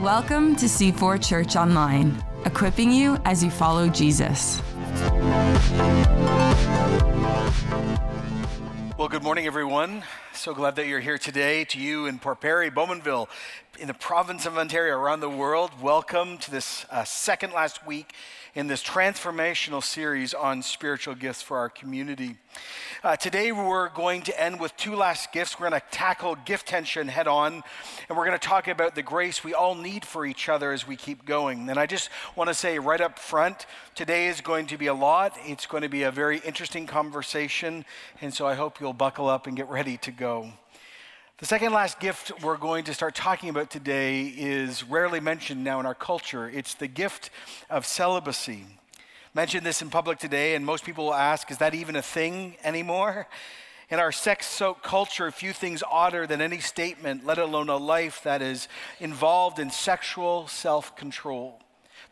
Welcome to C4 Church Online, equipping you as you follow Jesus. Well, good morning, everyone. So glad that you're here today. To you in Port Perry, Bowmanville, in the province of Ontario, around the world, welcome to this uh, second last week in this transformational series on spiritual gifts for our community. Uh, today, we're going to end with two last gifts. We're going to tackle gift tension head on, and we're going to talk about the grace we all need for each other as we keep going. And I just want to say right up front today is going to be a lot. It's going to be a very interesting conversation, and so I hope you'll buckle up and get ready to go. The second last gift we're going to start talking about today is rarely mentioned now in our culture. It's the gift of celibacy. Mentioned this in public today, and most people will ask, is that even a thing anymore? In our sex soaked culture, few things odder than any statement, let alone a life that is involved in sexual self control.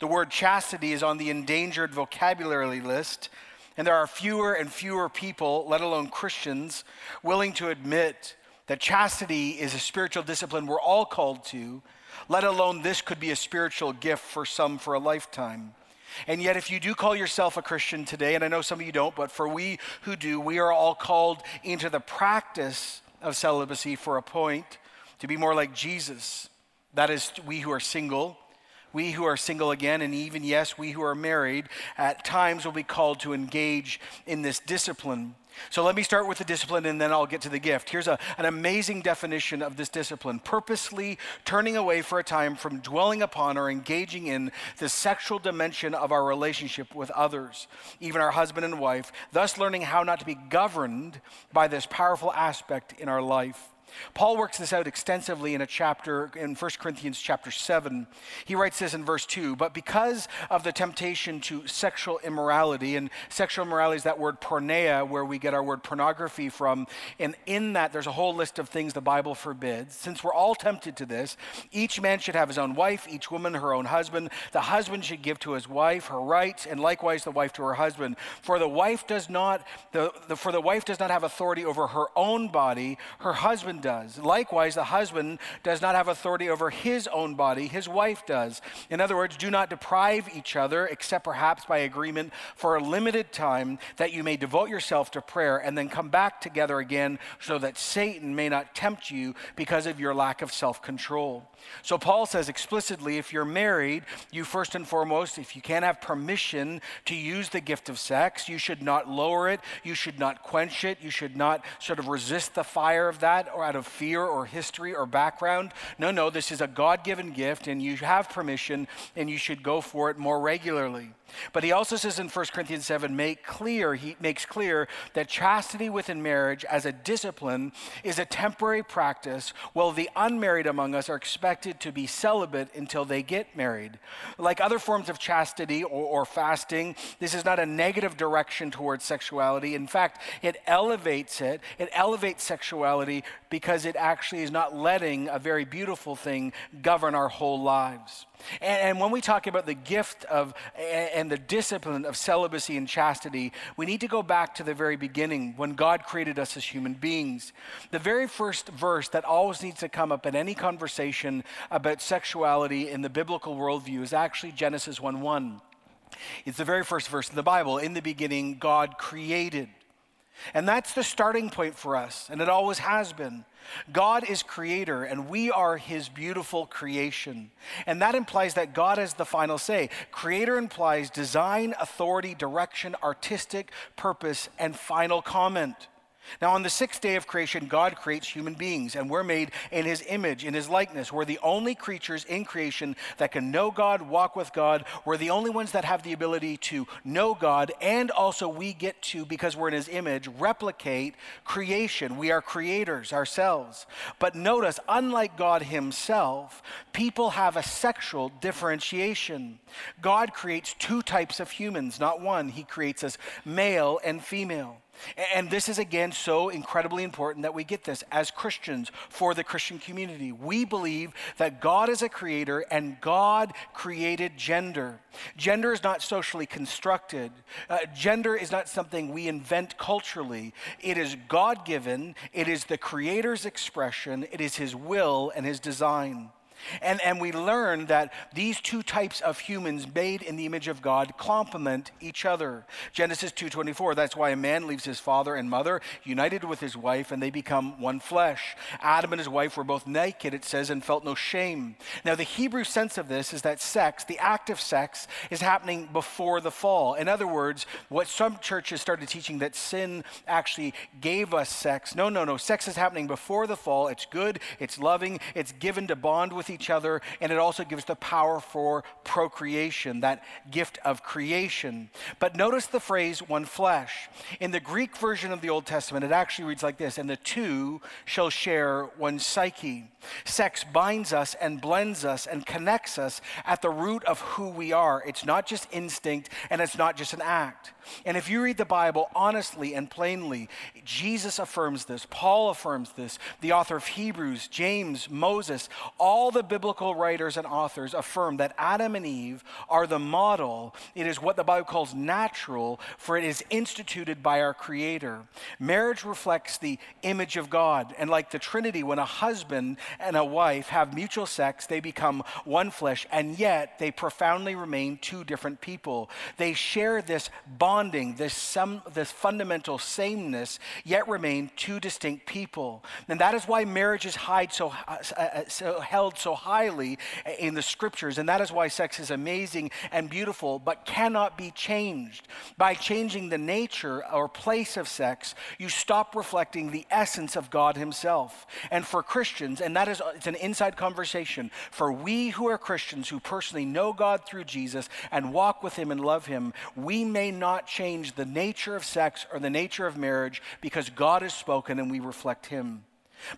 The word chastity is on the endangered vocabulary list, and there are fewer and fewer people, let alone Christians, willing to admit that chastity is a spiritual discipline we're all called to, let alone this could be a spiritual gift for some for a lifetime. And yet, if you do call yourself a Christian today, and I know some of you don't, but for we who do, we are all called into the practice of celibacy for a point to be more like Jesus. That is, we who are single, we who are single again, and even, yes, we who are married, at times will be called to engage in this discipline. So let me start with the discipline and then I'll get to the gift. Here's a, an amazing definition of this discipline purposely turning away for a time from dwelling upon or engaging in the sexual dimension of our relationship with others, even our husband and wife, thus learning how not to be governed by this powerful aspect in our life. Paul works this out extensively in a chapter in 1 Corinthians chapter 7. He writes this in verse 2 But because of the temptation to sexual immorality, and sexual immorality is that word porneia, where we get our word pornography from, and in that there's a whole list of things the Bible forbids. Since we're all tempted to this, each man should have his own wife, each woman her own husband. The husband should give to his wife her rights, and likewise the wife to her husband. For the wife does not, the, the, for the wife does not have authority over her own body, her husband does. Likewise, the husband does not have authority over his own body, his wife does. In other words, do not deprive each other, except perhaps by agreement for a limited time, that you may devote yourself to prayer and then come back together again so that Satan may not tempt you because of your lack of self control. So, Paul says explicitly if you're married, you first and foremost, if you can't have permission to use the gift of sex, you should not lower it, you should not quench it, you should not sort of resist the fire of that or out of fear or history or background. No, no, this is a God given gift and you have permission and you should go for it more regularly. But he also says in 1 Corinthians 7, make clear, he makes clear that chastity within marriage as a discipline is a temporary practice, while the unmarried among us are expected to be celibate until they get married. Like other forms of chastity or, or fasting, this is not a negative direction towards sexuality. In fact, it elevates it. It elevates sexuality because it actually is not letting a very beautiful thing govern our whole lives. And, and, when we talk about the gift of and the discipline of celibacy and chastity, we need to go back to the very beginning when God created us as human beings. The very first verse that always needs to come up in any conversation about sexuality in the biblical worldview is actually Genesis 1 1. It's the very first verse in the Bible. In the beginning, God created. And that's the starting point for us, and it always has been. God is creator, and we are his beautiful creation. And that implies that God has the final say. Creator implies design, authority, direction, artistic purpose, and final comment. Now, on the sixth day of creation, God creates human beings, and we're made in his image, in his likeness. We're the only creatures in creation that can know God, walk with God. We're the only ones that have the ability to know God, and also we get to, because we're in his image, replicate creation. We are creators ourselves. But notice, unlike God himself, people have a sexual differentiation. God creates two types of humans, not one. He creates us male and female. And this is again so incredibly important that we get this as Christians for the Christian community. We believe that God is a creator and God created gender. Gender is not socially constructed, uh, gender is not something we invent culturally. It is God given, it is the creator's expression, it is his will and his design. And, and we learn that these two types of humans made in the image of God complement each other. Genesis 2:24, that's why a man leaves his father and mother, united with his wife, and they become one flesh. Adam and his wife were both naked, it says, and felt no shame. Now, the Hebrew sense of this is that sex, the act of sex, is happening before the fall. In other words, what some churches started teaching that sin actually gave us sex. No, no, no. Sex is happening before the fall. It's good, it's loving, it's given to bond with each other, and it also gives the power for procreation, that gift of creation. But notice the phrase one flesh. In the Greek version of the Old Testament, it actually reads like this And the two shall share one psyche. Sex binds us and blends us and connects us at the root of who we are. It's not just instinct and it's not just an act. And if you read the Bible honestly and plainly, Jesus affirms this, Paul affirms this, the author of Hebrews, James, Moses, all the biblical writers and authors affirm that Adam and Eve are the model. It is what the Bible calls natural, for it is instituted by our Creator. Marriage reflects the image of God. And like the Trinity, when a husband and a wife have mutual sex, they become one flesh, and yet they profoundly remain two different people. They share this this, some, this fundamental sameness, yet remain two distinct people. And that is why marriage is so, uh, uh, so, held so highly in the scriptures, and that is why sex is amazing and beautiful, but cannot be changed. By changing the nature or place of sex, you stop reflecting the essence of God Himself. And for Christians, and that is it's an inside conversation for we who are Christians who personally know God through Jesus and walk with him and love him, we may not change the nature of sex or the nature of marriage because God has spoken and we reflect him.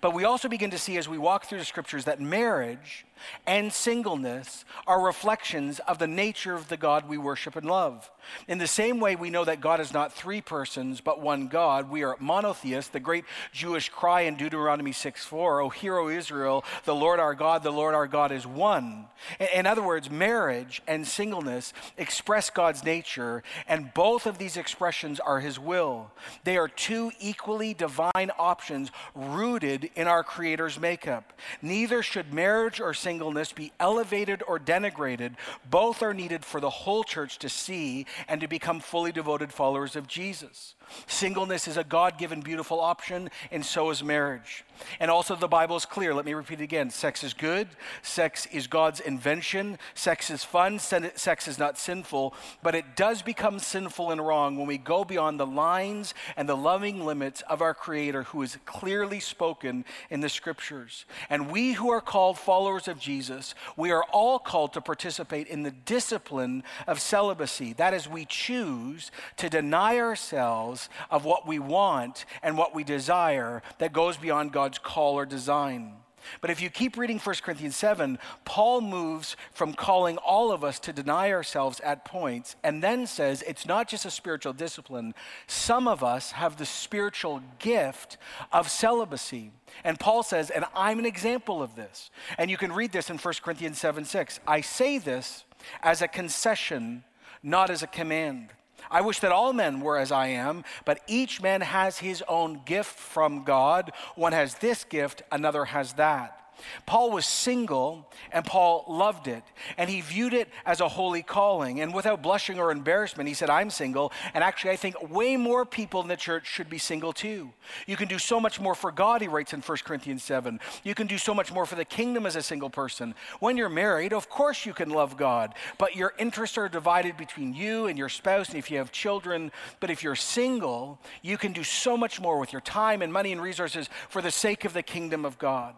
But we also begin to see as we walk through the scriptures that marriage and singleness are reflections of the nature of the God we worship and love. In the same way, we know that God is not three persons, but one God. We are monotheists. The great Jewish cry in Deuteronomy 6 4, O hear, O Israel, the Lord our God, the Lord our God is one. In other words, marriage and singleness express God's nature, and both of these expressions are His will. They are two equally divine options rooted in our Creator's makeup. Neither should marriage or singleness singleness be elevated or denigrated, both are needed for the whole church to see and to become fully devoted followers of Jesus. Singleness is a God given beautiful option, and so is marriage. And also, the Bible is clear. Let me repeat it again sex is good, sex is God's invention, sex is fun, sex is not sinful, but it does become sinful and wrong when we go beyond the lines and the loving limits of our Creator who is clearly spoken in the Scriptures. And we who are called followers of Jesus, we are all called to participate in the discipline of celibacy. That is, we choose to deny ourselves of what we want and what we desire that goes beyond God's call or design. But if you keep reading 1 Corinthians 7, Paul moves from calling all of us to deny ourselves at points and then says it's not just a spiritual discipline. Some of us have the spiritual gift of celibacy. And Paul says, and I'm an example of this. And you can read this in 1 Corinthians 7 6. I say this as a concession, not as a command. I wish that all men were as I am, but each man has his own gift from God. One has this gift, another has that. Paul was single and Paul loved it. And he viewed it as a holy calling. And without blushing or embarrassment, he said, I'm single. And actually, I think way more people in the church should be single too. You can do so much more for God, he writes in 1 Corinthians 7. You can do so much more for the kingdom as a single person. When you're married, of course you can love God, but your interests are divided between you and your spouse, and if you have children. But if you're single, you can do so much more with your time and money and resources for the sake of the kingdom of God.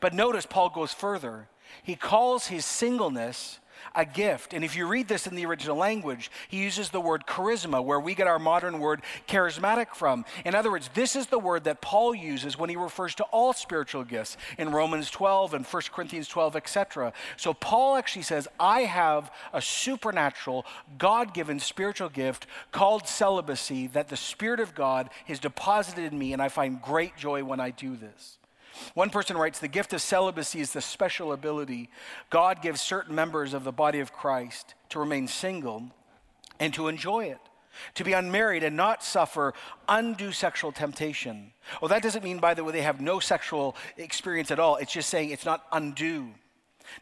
But notice Paul goes further. He calls his singleness a gift. And if you read this in the original language, he uses the word charisma, where we get our modern word charismatic from. In other words, this is the word that Paul uses when he refers to all spiritual gifts in Romans 12 and 1 Corinthians 12, etc. So Paul actually says, I have a supernatural, God given spiritual gift called celibacy that the Spirit of God has deposited in me, and I find great joy when I do this. One person writes The gift of celibacy is the special ability God gives certain members of the body of Christ to remain single and to enjoy it, to be unmarried and not suffer undue sexual temptation. Well, that doesn't mean, by the way, they have no sexual experience at all. It's just saying it's not undue.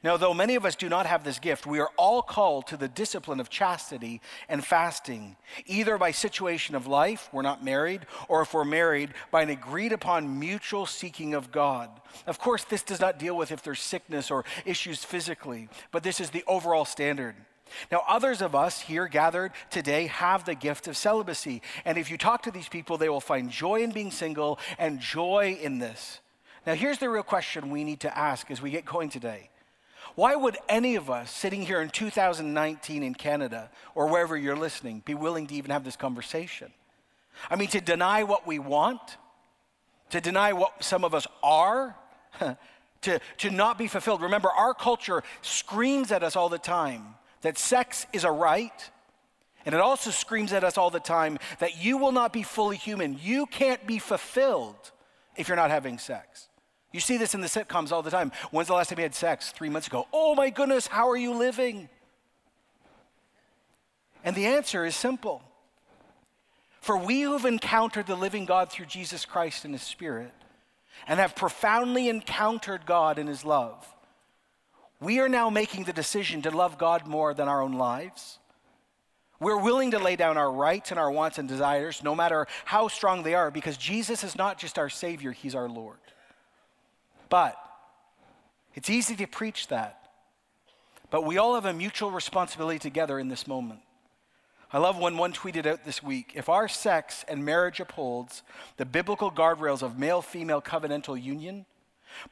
Now, though many of us do not have this gift, we are all called to the discipline of chastity and fasting, either by situation of life, we're not married, or if we're married, by an agreed upon mutual seeking of God. Of course, this does not deal with if there's sickness or issues physically, but this is the overall standard. Now, others of us here gathered today have the gift of celibacy. And if you talk to these people, they will find joy in being single and joy in this. Now, here's the real question we need to ask as we get going today why would any of us sitting here in 2019 in Canada or wherever you're listening be willing to even have this conversation? I mean, to deny what we want, to deny what some of us are, to, to not be fulfilled. Remember, our culture screams at us all the time that sex is a right. And it also screams at us all the time that you will not be fully human. You can't be fulfilled if you're not having sex. You see this in the sitcoms all the time. When's the last time you had sex? Three months ago. Oh my goodness, how are you living? And the answer is simple. For we who have encountered the living God through Jesus Christ and His Spirit and have profoundly encountered God in His love, we are now making the decision to love God more than our own lives. We're willing to lay down our rights and our wants and desires, no matter how strong they are, because Jesus is not just our Savior, He's our Lord. But it's easy to preach that. But we all have a mutual responsibility together in this moment. I love when one tweeted out this week if our sex and marriage upholds the biblical guardrails of male female covenantal union,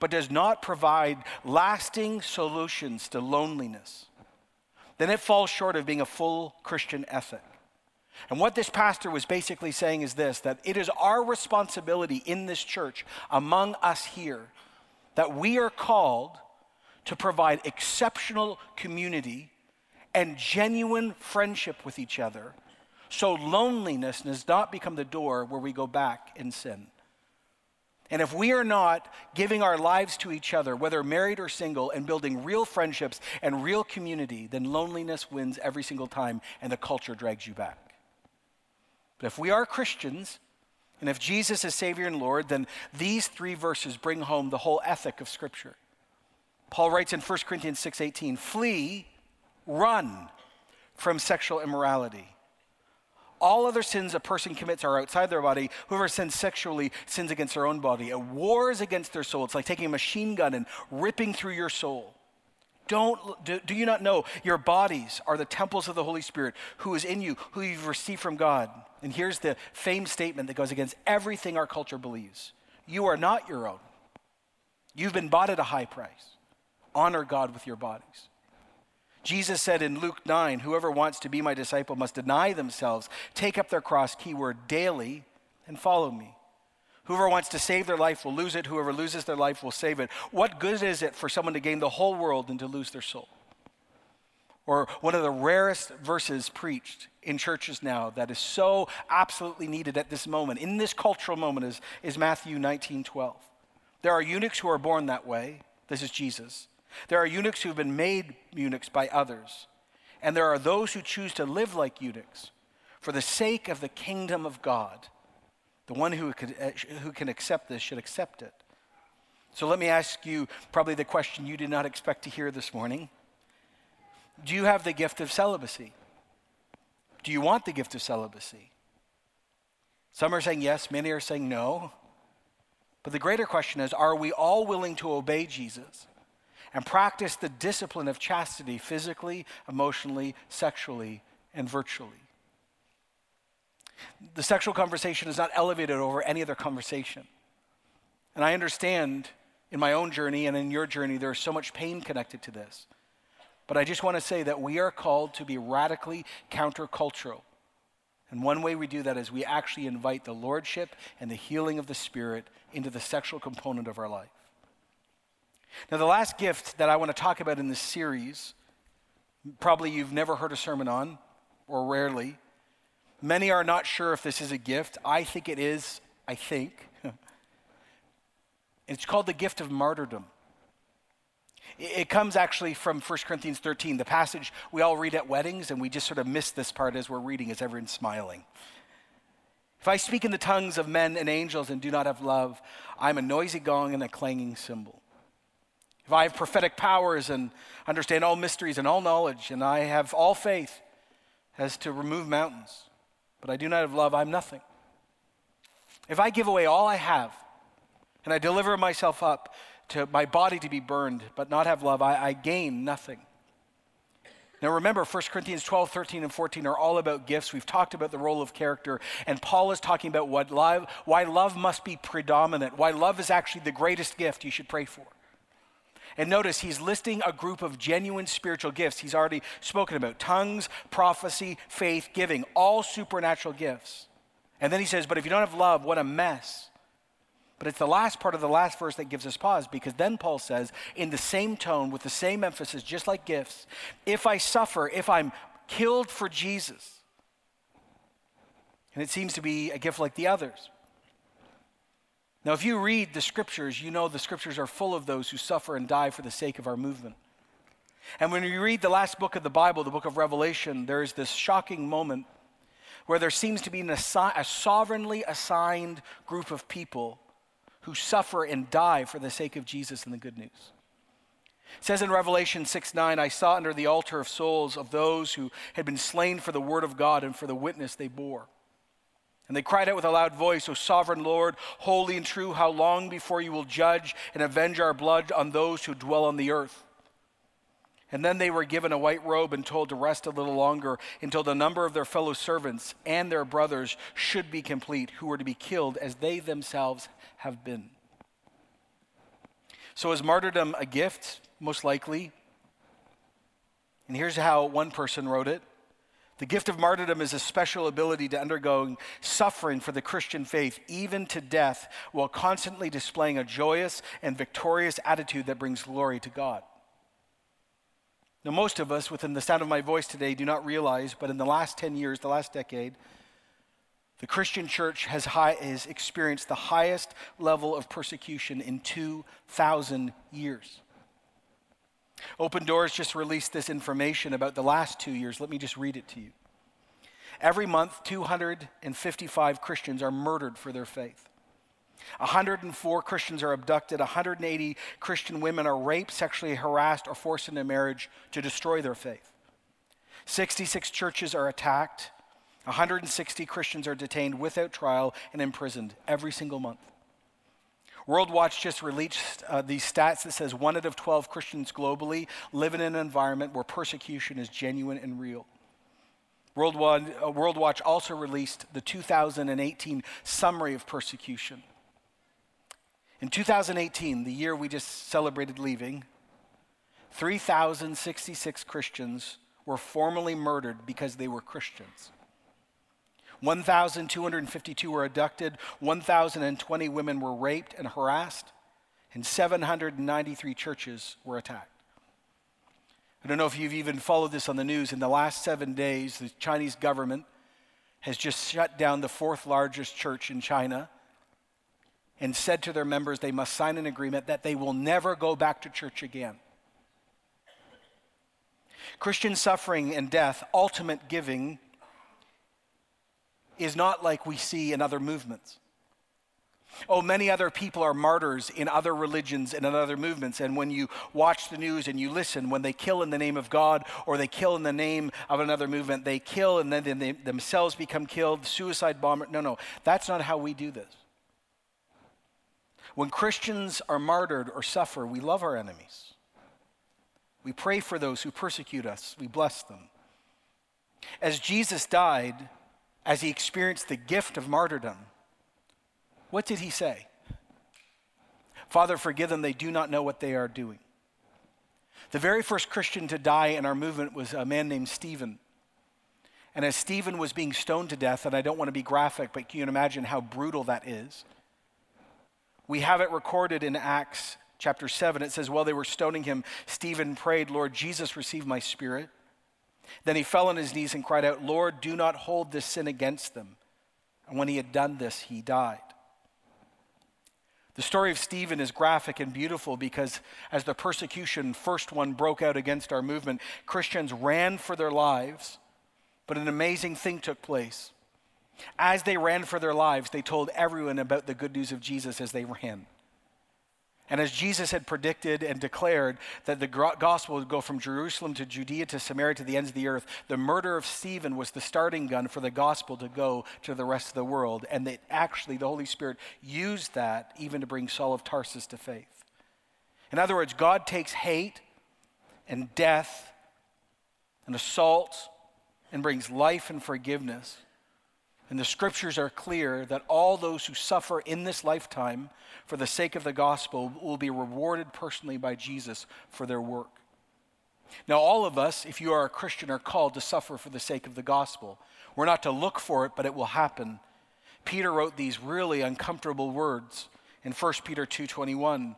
but does not provide lasting solutions to loneliness, then it falls short of being a full Christian ethic. And what this pastor was basically saying is this that it is our responsibility in this church, among us here, that we are called to provide exceptional community and genuine friendship with each other so loneliness does not become the door where we go back in sin. And if we are not giving our lives to each other, whether married or single, and building real friendships and real community, then loneliness wins every single time and the culture drags you back. But if we are Christians, and if Jesus is Savior and Lord, then these three verses bring home the whole ethic of Scripture. Paul writes in 1 Corinthians 6:18, "Flee, run from sexual immorality. All other sins a person commits are outside their body. Whoever sins sexually sins against their own body. A war is against their soul. It's like taking a machine gun and ripping through your soul. Don't, do, do you not know your bodies are the temples of the Holy Spirit who is in you, who you've received from God? And here's the famed statement that goes against everything our culture believes You are not your own. You've been bought at a high price. Honor God with your bodies. Jesus said in Luke 9, Whoever wants to be my disciple must deny themselves, take up their cross, keyword daily, and follow me. Whoever wants to save their life will lose it. Whoever loses their life will save it. What good is it for someone to gain the whole world and to lose their soul? Or one of the rarest verses preached in churches now that is so absolutely needed at this moment, in this cultural moment, is, is Matthew 19 12. There are eunuchs who are born that way. This is Jesus. There are eunuchs who have been made eunuchs by others. And there are those who choose to live like eunuchs for the sake of the kingdom of God. The one who, could, uh, who can accept this should accept it. So let me ask you probably the question you did not expect to hear this morning. Do you have the gift of celibacy? Do you want the gift of celibacy? Some are saying yes, many are saying no. But the greater question is are we all willing to obey Jesus and practice the discipline of chastity physically, emotionally, sexually, and virtually? The sexual conversation is not elevated over any other conversation. And I understand in my own journey and in your journey, there's so much pain connected to this. But I just want to say that we are called to be radically countercultural. And one way we do that is we actually invite the lordship and the healing of the Spirit into the sexual component of our life. Now, the last gift that I want to talk about in this series, probably you've never heard a sermon on, or rarely. Many are not sure if this is a gift. I think it is, I think. it's called the gift of martyrdom. It comes actually from 1 Corinthians 13, the passage we all read at weddings, and we just sort of miss this part as we're reading, as everyone's smiling. If I speak in the tongues of men and angels and do not have love, I'm a noisy gong and a clanging cymbal. If I have prophetic powers and understand all mysteries and all knowledge, and I have all faith as to remove mountains, but I do not have love, I'm nothing. If I give away all I have and I deliver myself up to my body to be burned, but not have love, I, I gain nothing. Now remember, 1 Corinthians 12, 13, and 14 are all about gifts. We've talked about the role of character, and Paul is talking about what love, why love must be predominant, why love is actually the greatest gift you should pray for. And notice he's listing a group of genuine spiritual gifts. He's already spoken about tongues, prophecy, faith, giving, all supernatural gifts. And then he says, But if you don't have love, what a mess. But it's the last part of the last verse that gives us pause because then Paul says, in the same tone, with the same emphasis, just like gifts, if I suffer, if I'm killed for Jesus, and it seems to be a gift like the others. Now, if you read the scriptures, you know the scriptures are full of those who suffer and die for the sake of our movement. And when you read the last book of the Bible, the book of Revelation, there's this shocking moment where there seems to be assi- a sovereignly assigned group of people who suffer and die for the sake of Jesus and the good news. It says in Revelation 6 9, I saw under the altar of souls of those who had been slain for the word of God and for the witness they bore. And they cried out with a loud voice, O sovereign Lord, holy and true, how long before you will judge and avenge our blood on those who dwell on the earth? And then they were given a white robe and told to rest a little longer until the number of their fellow servants and their brothers should be complete, who were to be killed as they themselves have been. So, is martyrdom a gift? Most likely. And here's how one person wrote it The gift of martyrdom is a special ability to undergo suffering for the Christian faith, even to death, while constantly displaying a joyous and victorious attitude that brings glory to God. Now, most of us, within the sound of my voice today, do not realize, but in the last 10 years, the last decade, the Christian church has, high, has experienced the highest level of persecution in 2,000 years. Open Doors just released this information about the last two years. Let me just read it to you. Every month, 255 Christians are murdered for their faith. 104 Christians are abducted. 180 Christian women are raped, sexually harassed, or forced into marriage to destroy their faith. 66 churches are attacked. 160 Christians are detained without trial and imprisoned every single month. World Watch just released uh, these stats that says one out of 12 Christians globally live in an environment where persecution is genuine and real. World, One, uh, World Watch also released the 2018 summary of persecution. In 2018, the year we just celebrated leaving, 3,066 Christians were formally murdered because they were Christians. 1,252 were abducted, 1,020 women were raped and harassed, and 793 churches were attacked. I don't know if you've even followed this on the news. In the last seven days, the Chinese government has just shut down the fourth largest church in China and said to their members they must sign an agreement that they will never go back to church again. Christian suffering and death, ultimate giving, is not like we see in other movements. Oh, many other people are martyrs in other religions and in other movements. And when you watch the news and you listen, when they kill in the name of God or they kill in the name of another movement, they kill and then they themselves become killed, suicide bomber. No, no, that's not how we do this. When Christians are martyred or suffer, we love our enemies. We pray for those who persecute us, we bless them. As Jesus died, as he experienced the gift of martyrdom, what did he say? Father, forgive them, they do not know what they are doing. The very first Christian to die in our movement was a man named Stephen. And as Stephen was being stoned to death, and I don't want to be graphic, but can you imagine how brutal that is? We have it recorded in Acts chapter 7. It says, While they were stoning him, Stephen prayed, Lord Jesus, receive my spirit. Then he fell on his knees and cried out, Lord, do not hold this sin against them. And when he had done this, he died. The story of Stephen is graphic and beautiful because as the persecution, first one, broke out against our movement, Christians ran for their lives, but an amazing thing took place. As they ran for their lives, they told everyone about the good news of Jesus as they ran. And as Jesus had predicted and declared that the gospel would go from Jerusalem to Judea to Samaria to the ends of the earth, the murder of Stephen was the starting gun for the gospel to go to the rest of the world. And that actually the Holy Spirit used that even to bring Saul of Tarsus to faith. In other words, God takes hate and death and assault and brings life and forgiveness. And the scriptures are clear that all those who suffer in this lifetime for the sake of the gospel will be rewarded personally by Jesus for their work. Now, all of us, if you are a Christian, are called to suffer for the sake of the gospel. We're not to look for it, but it will happen. Peter wrote these really uncomfortable words in 1 Peter 2:21.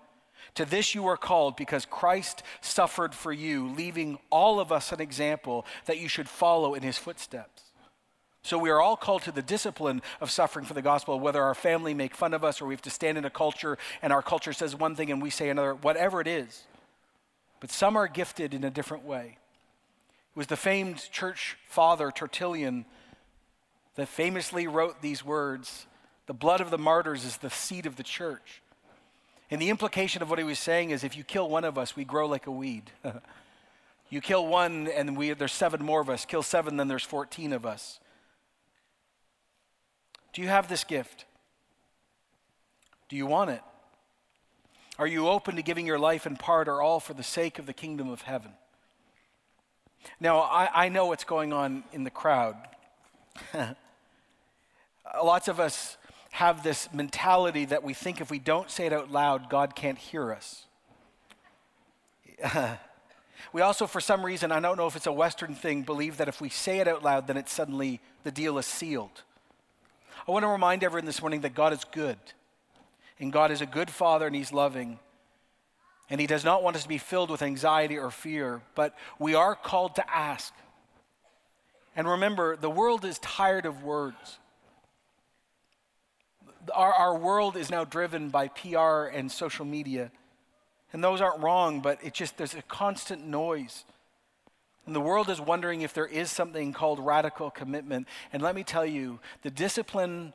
To this you are called because Christ suffered for you, leaving all of us an example that you should follow in his footsteps. So we are all called to the discipline of suffering for the gospel, whether our family make fun of us or we have to stand in a culture and our culture says one thing and we say another, whatever it is. But some are gifted in a different way. It was the famed church father Tertullian that famously wrote these words The blood of the martyrs is the seed of the church. And the implication of what he was saying is if you kill one of us, we grow like a weed. you kill one and we, there's seven more of us. Kill seven, then there's 14 of us. Do you have this gift? Do you want it? Are you open to giving your life in part or all for the sake of the kingdom of heaven? Now, I, I know what's going on in the crowd. Lots of us have this mentality that we think if we don't say it out loud, God can't hear us. we also, for some reason, I don't know if it's a Western thing, believe that if we say it out loud, then it's suddenly the deal is sealed. I want to remind everyone this morning that God is good. And God is a good Father and He's loving. And He does not want us to be filled with anxiety or fear, but we are called to ask. And remember, the world is tired of words. Our, our world is now driven by PR and social media. And those aren't wrong, but it just, there's a constant noise. And the world is wondering if there is something called radical commitment. And let me tell you, the discipline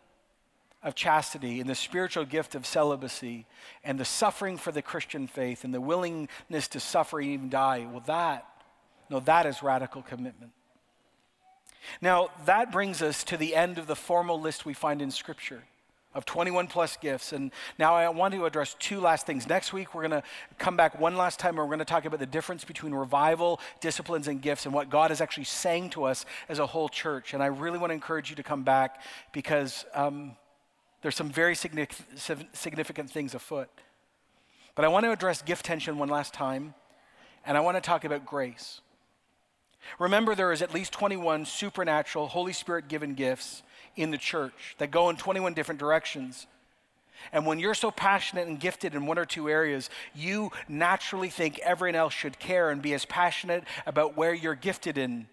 of chastity and the spiritual gift of celibacy and the suffering for the Christian faith and the willingness to suffer and even die, well, that, no, that is radical commitment. Now, that brings us to the end of the formal list we find in Scripture of 21 plus gifts. And now I want to address two last things. Next week, we're going to come back one last time and we're going to talk about the difference between revival, disciplines, and gifts and what God is actually saying to us as a whole church. And I really want to encourage you to come back because um, there's some very significant things afoot. But I want to address gift tension one last time, and I want to talk about grace. Remember, there is at least 21 supernatural, Holy Spirit given gifts in the church that go in 21 different directions. And when you're so passionate and gifted in one or two areas, you naturally think everyone else should care and be as passionate about where you're gifted in.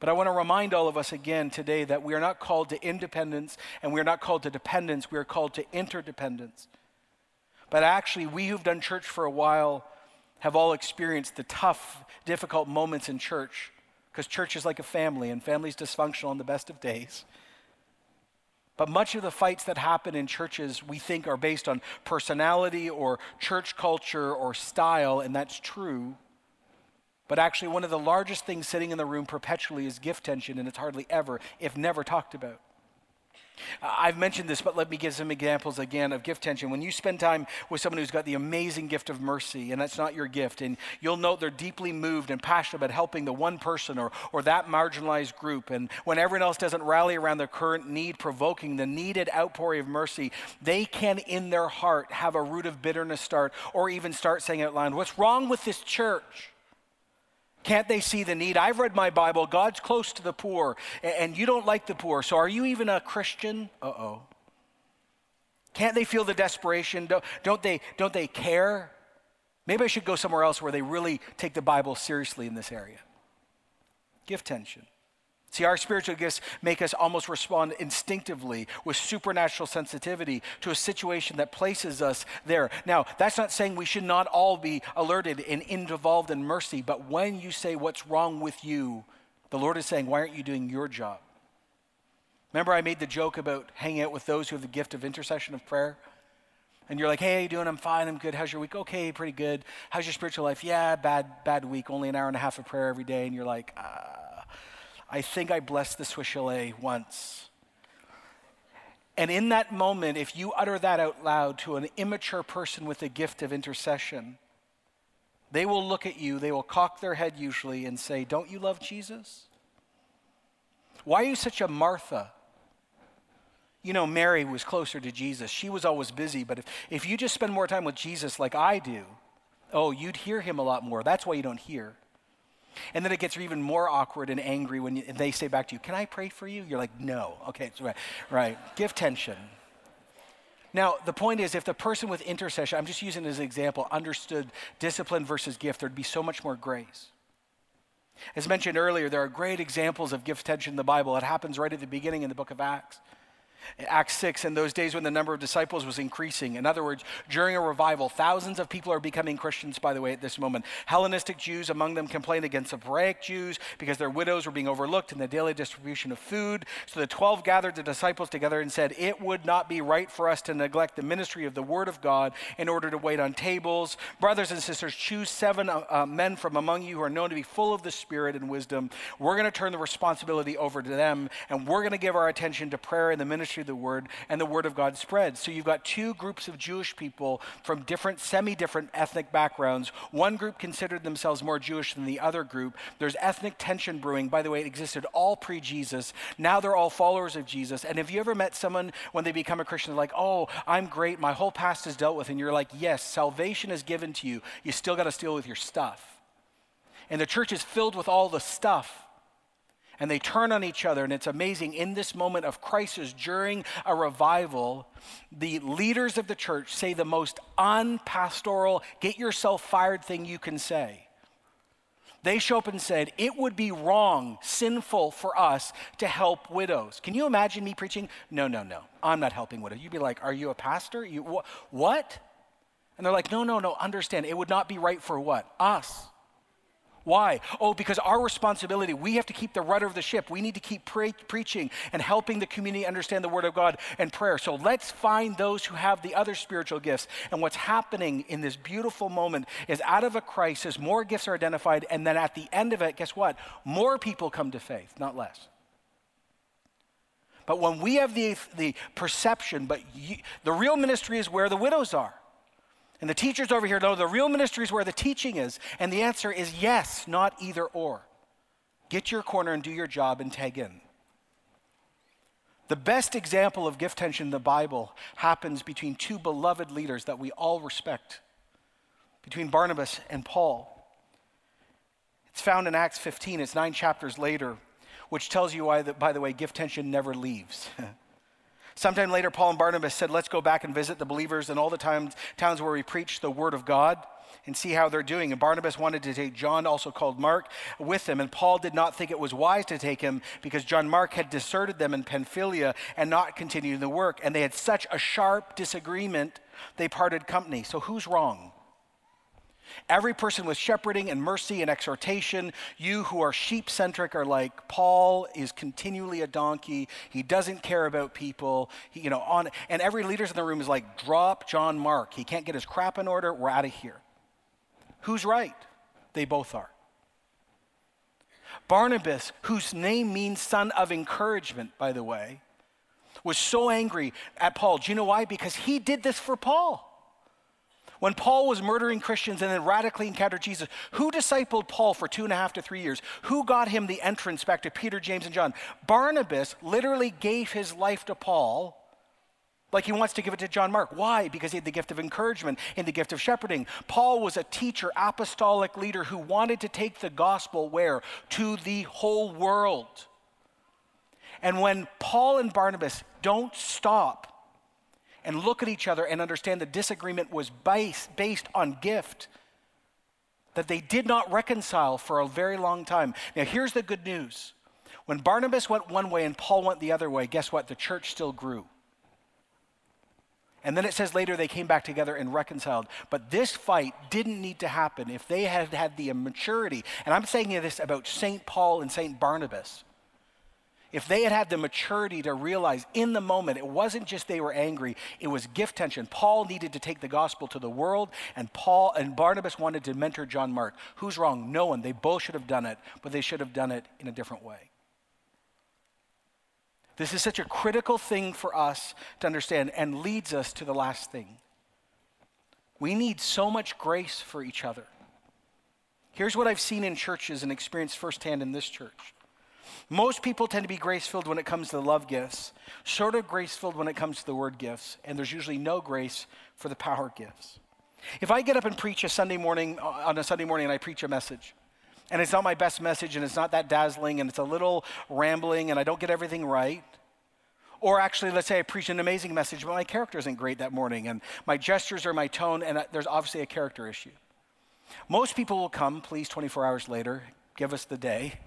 But I want to remind all of us again today that we are not called to independence and we are not called to dependence, we are called to interdependence. But actually, we who've done church for a while have all experienced the tough, difficult moments in church because church is like a family and family's dysfunctional on the best of days. But much of the fights that happen in churches we think are based on personality or church culture or style, and that's true. But actually, one of the largest things sitting in the room perpetually is gift tension, and it's hardly ever, if never, talked about. I've mentioned this, but let me give some examples again of gift tension. When you spend time with someone who's got the amazing gift of mercy, and that's not your gift, and you'll note they're deeply moved and passionate about helping the one person or, or that marginalized group, and when everyone else doesn't rally around their current need, provoking the needed outpouring of mercy, they can, in their heart, have a root of bitterness start, or even start saying out loud, What's wrong with this church? Can't they see the need? I've read my Bible. God's close to the poor, and you don't like the poor. So are you even a Christian? Uh oh. Can't they feel the desperation? Don't, they, don't they care? Maybe I should go somewhere else where they really take the Bible seriously in this area. Gift tension. See, our spiritual gifts make us almost respond instinctively with supernatural sensitivity to a situation that places us there. Now, that's not saying we should not all be alerted and involved in mercy, but when you say, What's wrong with you? the Lord is saying, Why aren't you doing your job? Remember, I made the joke about hanging out with those who have the gift of intercession of prayer? And you're like, hey, how you doing? I'm fine. I'm good. How's your week? Okay, pretty good. How's your spiritual life? Yeah, bad, bad week. Only an hour and a half of prayer every day. And you're like, ah I think I blessed the Swiss Chalet once. And in that moment, if you utter that out loud to an immature person with a gift of intercession, they will look at you, they will cock their head usually and say, Don't you love Jesus? Why are you such a Martha? You know, Mary was closer to Jesus. She was always busy, but if, if you just spend more time with Jesus like I do, oh, you'd hear him a lot more. That's why you don't hear. And then it gets even more awkward and angry when you, they say back to you, Can I pray for you? You're like, No. Okay, right. right. Gift tension. Now, the point is, if the person with intercession, I'm just using as an example, understood discipline versus gift, there'd be so much more grace. As mentioned earlier, there are great examples of gift tension in the Bible. It happens right at the beginning in the book of Acts. Acts 6, in those days when the number of disciples was increasing. In other words, during a revival, thousands of people are becoming Christians, by the way, at this moment. Hellenistic Jews among them complained against Hebraic Jews because their widows were being overlooked in the daily distribution of food. So the 12 gathered the disciples together and said, It would not be right for us to neglect the ministry of the Word of God in order to wait on tables. Brothers and sisters, choose seven uh, uh men from among you who are known to be full of the Spirit and wisdom. We're going to turn the responsibility over to them, and we're going to give our attention to prayer and the ministry the word, and the word of God spreads. So you've got two groups of Jewish people from different, semi different ethnic backgrounds. One group considered themselves more Jewish than the other group. There's ethnic tension brewing. By the way, it existed all pre Jesus. Now they're all followers of Jesus. And have you ever met someone when they become a Christian, like, oh, I'm great, my whole past is dealt with? And you're like, yes, salvation is given to you. You still got to deal with your stuff. And the church is filled with all the stuff and they turn on each other. And it's amazing. In this moment of crisis during a revival, the leaders of the church say the most unpastoral, get yourself fired thing you can say. They show up and said, It would be wrong, sinful for us to help widows. Can you imagine me preaching? No, no, no. I'm not helping widows. You'd be like, Are you a pastor? You, wh- what? And they're like, No, no, no. Understand. It would not be right for what? Us. Why? Oh, because our responsibility, we have to keep the rudder of the ship. We need to keep pre- preaching and helping the community understand the Word of God and prayer. So let's find those who have the other spiritual gifts. And what's happening in this beautiful moment is out of a crisis, more gifts are identified. And then at the end of it, guess what? More people come to faith, not less. But when we have the, the perception, but you, the real ministry is where the widows are. And the teachers over here know the real ministry is where the teaching is. And the answer is yes, not either or. Get your corner and do your job and tag in. The best example of gift tension in the Bible happens between two beloved leaders that we all respect, between Barnabas and Paul. It's found in Acts 15, it's nine chapters later, which tells you why, the, by the way, gift tension never leaves. Sometime later, Paul and Barnabas said, Let's go back and visit the believers in all the towns where we preach the word of God and see how they're doing. And Barnabas wanted to take John, also called Mark, with them. And Paul did not think it was wise to take him because John Mark had deserted them in Pamphylia and not continued the work. And they had such a sharp disagreement, they parted company. So who's wrong? Every person with shepherding and mercy and exhortation, you who are sheep centric are like Paul is continually a donkey. He doesn't care about people. He, you know, on and every leader's in the room is like, drop John Mark. He can't get his crap in order. We're out of here. Who's right? They both are. Barnabas, whose name means son of encouragement, by the way, was so angry at Paul. Do you know why? Because he did this for Paul. When Paul was murdering Christians and then radically encountered Jesus, who discipled Paul for two and a half to three years? Who got him the entrance back to Peter, James, and John? Barnabas literally gave his life to Paul like he wants to give it to John Mark. Why? Because he had the gift of encouragement and the gift of shepherding. Paul was a teacher, apostolic leader who wanted to take the gospel where? To the whole world. And when Paul and Barnabas don't stop and look at each other and understand the disagreement was based, based on gift, that they did not reconcile for a very long time. Now, here's the good news. When Barnabas went one way and Paul went the other way, guess what? The church still grew. And then it says later they came back together and reconciled. But this fight didn't need to happen if they had had the maturity. And I'm saying this about St. Paul and St. Barnabas. If they had had the maturity to realize in the moment, it wasn't just they were angry, it was gift tension. Paul needed to take the gospel to the world, and Paul and Barnabas wanted to mentor John Mark. Who's wrong? No one. They both should have done it, but they should have done it in a different way. This is such a critical thing for us to understand and leads us to the last thing. We need so much grace for each other. Here's what I've seen in churches and experienced firsthand in this church. Most people tend to be grace filled when it comes to the love gifts, sort of grace filled when it comes to the word gifts, and there's usually no grace for the power gifts. If I get up and preach a Sunday morning, uh, on a Sunday morning, and I preach a message, and it's not my best message and it's not that dazzling and it's a little rambling and I don't get everything right. Or actually, let's say I preach an amazing message, but my character isn't great that morning and my gestures or my tone, and there's obviously a character issue. Most people will come, please, 24 hours later, give us the day.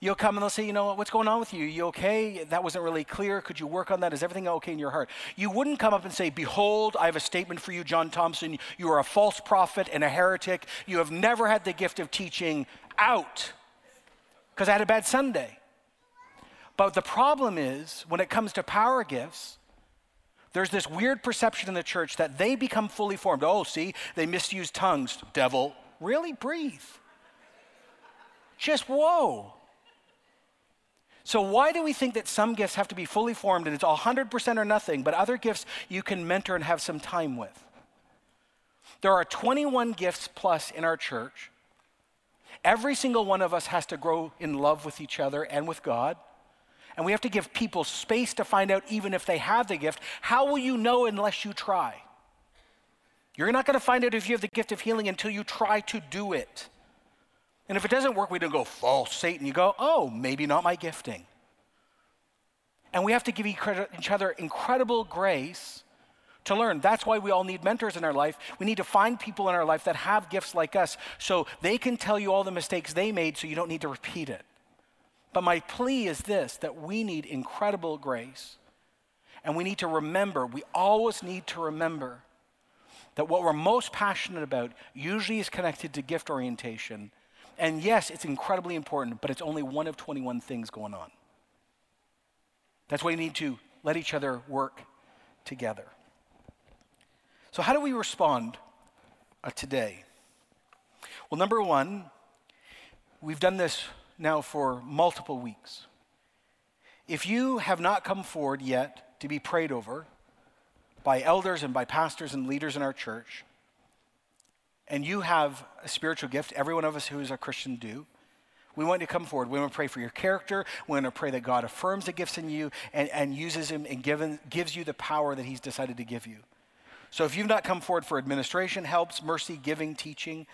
You'll come and they'll say, you know, what's going on with you? You okay? That wasn't really clear. Could you work on that? Is everything okay in your heart? You wouldn't come up and say, Behold, I have a statement for you, John Thompson. You are a false prophet and a heretic. You have never had the gift of teaching out because I had a bad Sunday. But the problem is, when it comes to power gifts, there's this weird perception in the church that they become fully formed. Oh, see, they misuse tongues. Devil, really breathe. Just whoa. So, why do we think that some gifts have to be fully formed and it's 100% or nothing, but other gifts you can mentor and have some time with? There are 21 gifts plus in our church. Every single one of us has to grow in love with each other and with God. And we have to give people space to find out, even if they have the gift. How will you know unless you try? You're not going to find out if you have the gift of healing until you try to do it. And if it doesn't work, we don't go, false Satan. You go, oh, maybe not my gifting. And we have to give each other incredible grace to learn. That's why we all need mentors in our life. We need to find people in our life that have gifts like us so they can tell you all the mistakes they made so you don't need to repeat it. But my plea is this that we need incredible grace. And we need to remember, we always need to remember that what we're most passionate about usually is connected to gift orientation and yes, it's incredibly important, but it's only one of 21 things going on. That's why we need to let each other work together. So, how do we respond uh, today? Well, number one, we've done this now for multiple weeks. If you have not come forward yet to be prayed over by elders and by pastors and leaders in our church, and you have a spiritual gift, every one of us who is a Christian do, we want you to come forward. We want to pray for your character. We want to pray that God affirms the gifts in you and, and uses them and given, gives you the power that He's decided to give you. So if you've not come forward for administration, helps, mercy, giving, teaching,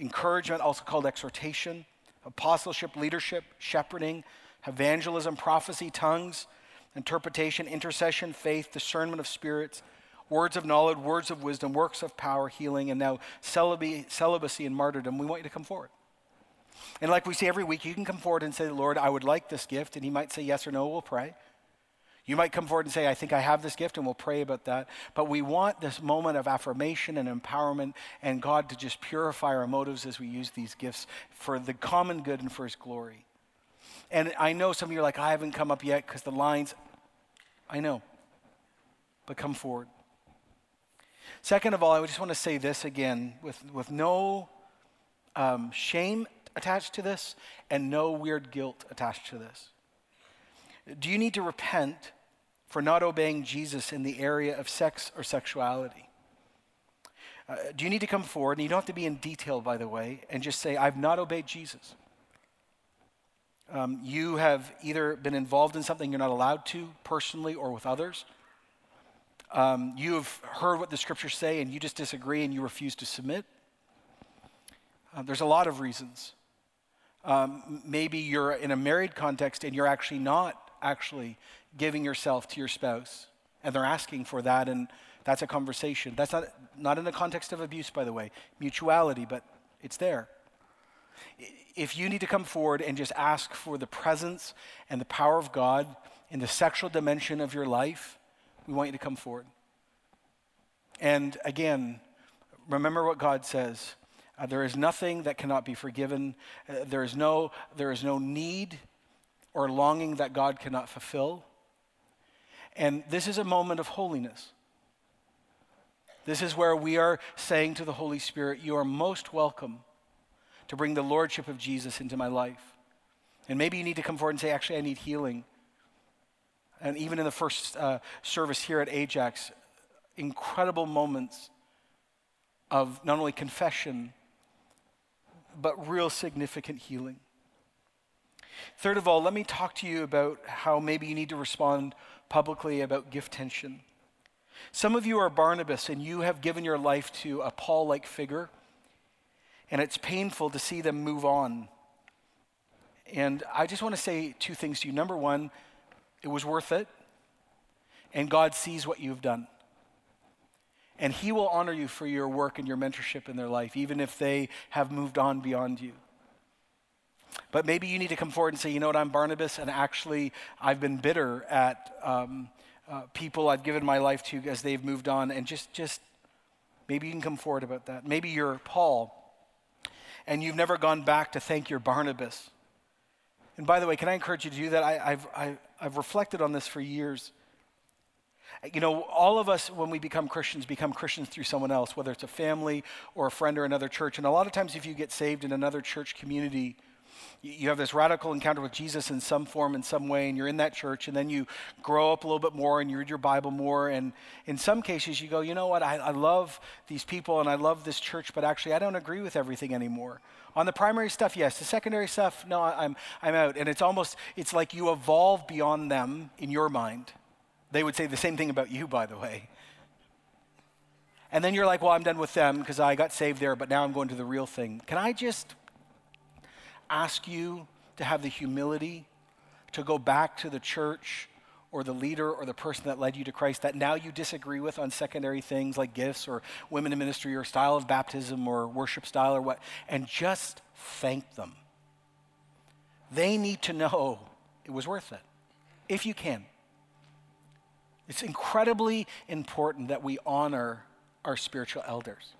encouragement, also called exhortation, apostleship, leadership, shepherding, evangelism, prophecy, tongues, interpretation, intercession, faith, discernment of spirits, words of knowledge, words of wisdom, works of power, healing, and now celibacy and martyrdom, we want you to come forward. And like we say every week, you can come forward and say, Lord, I would like this gift. And He might say yes or no, we'll pray. You might come forward and say, I think I have this gift, and we'll pray about that. But we want this moment of affirmation and empowerment and God to just purify our motives as we use these gifts for the common good and for His glory. And I know some of you are like, I haven't come up yet because the lines, I know. But come forward. Second of all, I just want to say this again with, with no um, shame attached to this and no weird guilt attached to this. Do you need to repent for not obeying Jesus in the area of sex or sexuality? Uh, do you need to come forward, and you don't have to be in detail, by the way, and just say, I've not obeyed Jesus? Um, you have either been involved in something you're not allowed to personally or with others. Um, you have heard what the scriptures say and you just disagree and you refuse to submit. Uh, there's a lot of reasons. Um, maybe you're in a married context and you're actually not actually giving yourself to your spouse and they're asking for that and that's a conversation. That's not, not in the context of abuse, by the way, mutuality, but it's there if you need to come forward and just ask for the presence and the power of God in the sexual dimension of your life, we want you to come forward. And again, remember what God says. Uh, there is nothing that cannot be forgiven. Uh, there, is no, there is no need or longing that God cannot fulfill. And this is a moment of holiness. This is where we are saying to the Holy Spirit, You are most welcome to bring the lordship of Jesus into my life. And maybe you need to come forward and say, actually, I need healing. And even in the first uh, service here at Ajax, incredible moments of not only confession, but real significant healing. Third of all, let me talk to you about how maybe you need to respond publicly about gift tension. Some of you are Barnabas and you have given your life to a Paul like figure and it's painful to see them move on. And I just want to say two things to you. Number one, it was worth it, and God sees what you've done. And He will honor you for your work and your mentorship in their life, even if they have moved on beyond you. But maybe you need to come forward and say, you know what, I'm Barnabas, and actually I've been bitter at um, uh, people I've given my life to as they've moved on, and just, just maybe you can come forward about that. Maybe you're Paul and you've never gone back to thank your Barnabas. And by the way, can I encourage you to do that? I, have I've, I've reflected on this for years. You know, all of us, when we become Christians, become Christians through someone else, whether it's a family or a friend or another church. And a lot of times, if you get saved in another church community, you have this radical encounter with Jesus in some form, in some way, and you're in that church, and then you grow up a little bit more and you read your Bible more. And in some cases, you go, you know what, I, I love these people and I love this church, but actually, I don't agree with everything anymore. On the primary stuff, yes. The secondary stuff, no, I'm, I'm out. And it's almost, it's like you evolve beyond them in your mind. They would say the same thing about you, by the way. And then you're like, well, I'm done with them because I got saved there, but now I'm going to the real thing. Can I just ask you to have the humility to go back to the church or the leader or the person that led you to Christ that now you disagree with on secondary things like gifts or women in ministry or style of baptism or worship style or what, and just thank them. They need to know it was worth it, if you can. It's incredibly important that we honor our spiritual elders.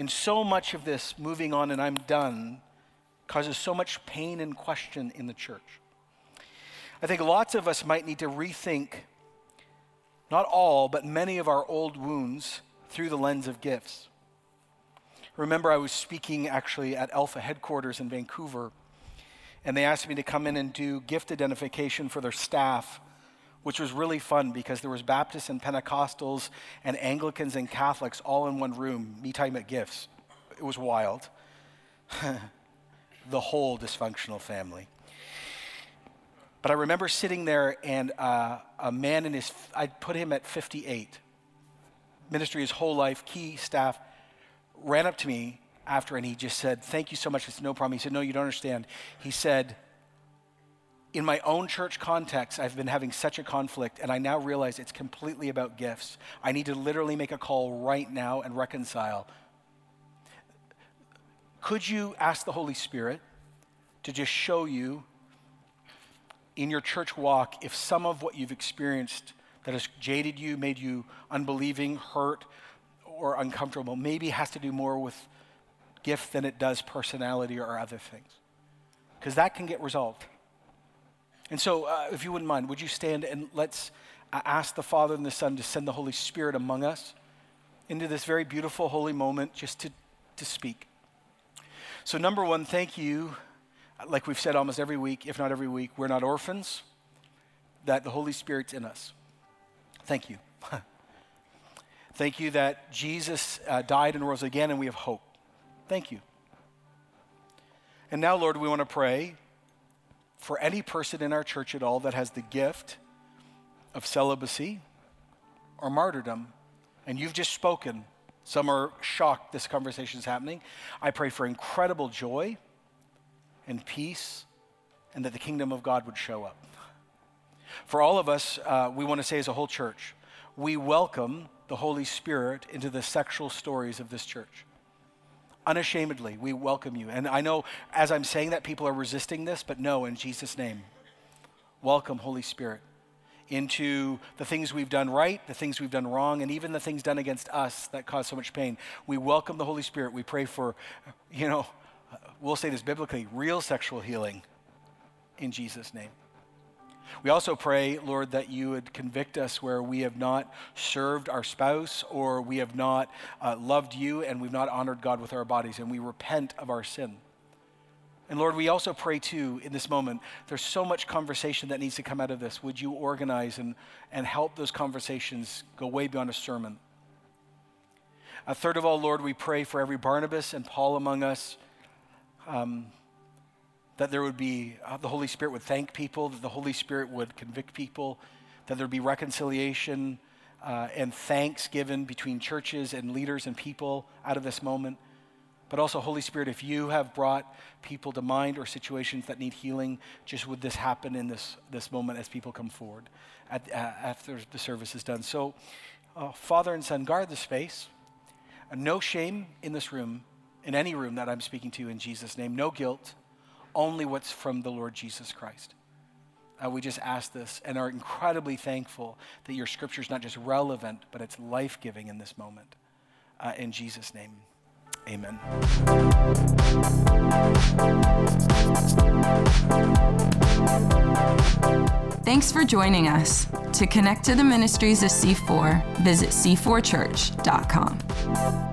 And so much of this moving on and I'm done causes so much pain and question in the church. I think lots of us might need to rethink not all, but many of our old wounds through the lens of gifts. Remember, I was speaking actually at Alpha headquarters in Vancouver, and they asked me to come in and do gift identification for their staff which was really fun because there was Baptists and Pentecostals and Anglicans and Catholics all in one room, me talking about gifts. It was wild. the whole dysfunctional family. But I remember sitting there and uh, a man in his, I put him at 58, ministry his whole life, key staff, ran up to me after and he just said, Thank you so much. It's no problem. He said, No, you don't understand. He said, in my own church context, I've been having such a conflict, and I now realize it's completely about gifts. I need to literally make a call right now and reconcile. Could you ask the Holy Spirit to just show you in your church walk if some of what you've experienced that has jaded you, made you unbelieving, hurt, or uncomfortable, maybe has to do more with gift than it does personality or other things? Because that can get resolved. And so, uh, if you wouldn't mind, would you stand and let's uh, ask the Father and the Son to send the Holy Spirit among us into this very beautiful, holy moment just to, to speak. So, number one, thank you like we've said almost every week, if not every week, we're not orphans, that the Holy Spirit's in us. Thank you. Thank you that Jesus uh, died and rose again, and we have hope. Thank you. And now, Lord, we want to pray for any person in our church at all that has the gift of celibacy or martyrdom, and you've just spoken. Some are shocked this conversation is happening. I pray for incredible joy and peace, and that the kingdom of God would show up. For all of us, uh, we want to say as a whole church, we welcome the Holy Spirit into the sexual stories of this church. Unashamedly, we welcome you. And I know as I'm saying that, people are resisting this, but no, in Jesus' name, welcome, Holy Spirit, into the things we've done right, the things we've done wrong, and even the things done against us that cause so much pain. We welcome the Holy Spirit. We pray for, you know, we'll say this biblically, real sexual healing in Jesus' name. We also pray, Lord, that you would convict us where we have not served our spouse or we have not uh, loved you and we've not honored God with our bodies, and we repent of our sin. And Lord, we also pray too in this moment, there's so much conversation that needs to come out of this. Would you organize and, and help those conversations go way beyond a sermon? Uh, third of all, Lord, we pray for every Barnabas and Paul among us. Um, that there would be, uh, the Holy Spirit would thank people, that the Holy Spirit would convict people, that there would be reconciliation uh, and thanks given between churches and leaders and people out of this moment. But also, Holy Spirit, if you have brought people to mind or situations that need healing, just would this happen in this, this moment as people come forward at, uh, after the service is done. So, uh, Father and Son, guard the space. Uh, no shame in this room, in any room that I'm speaking to in Jesus' name. No guilt only what's from the Lord Jesus Christ. Uh, we just ask this and are incredibly thankful that your scripture is not just relevant, but it's life giving in this moment. Uh, in Jesus' name, amen. Thanks for joining us. To connect to the ministries of C4, visit c4church.com.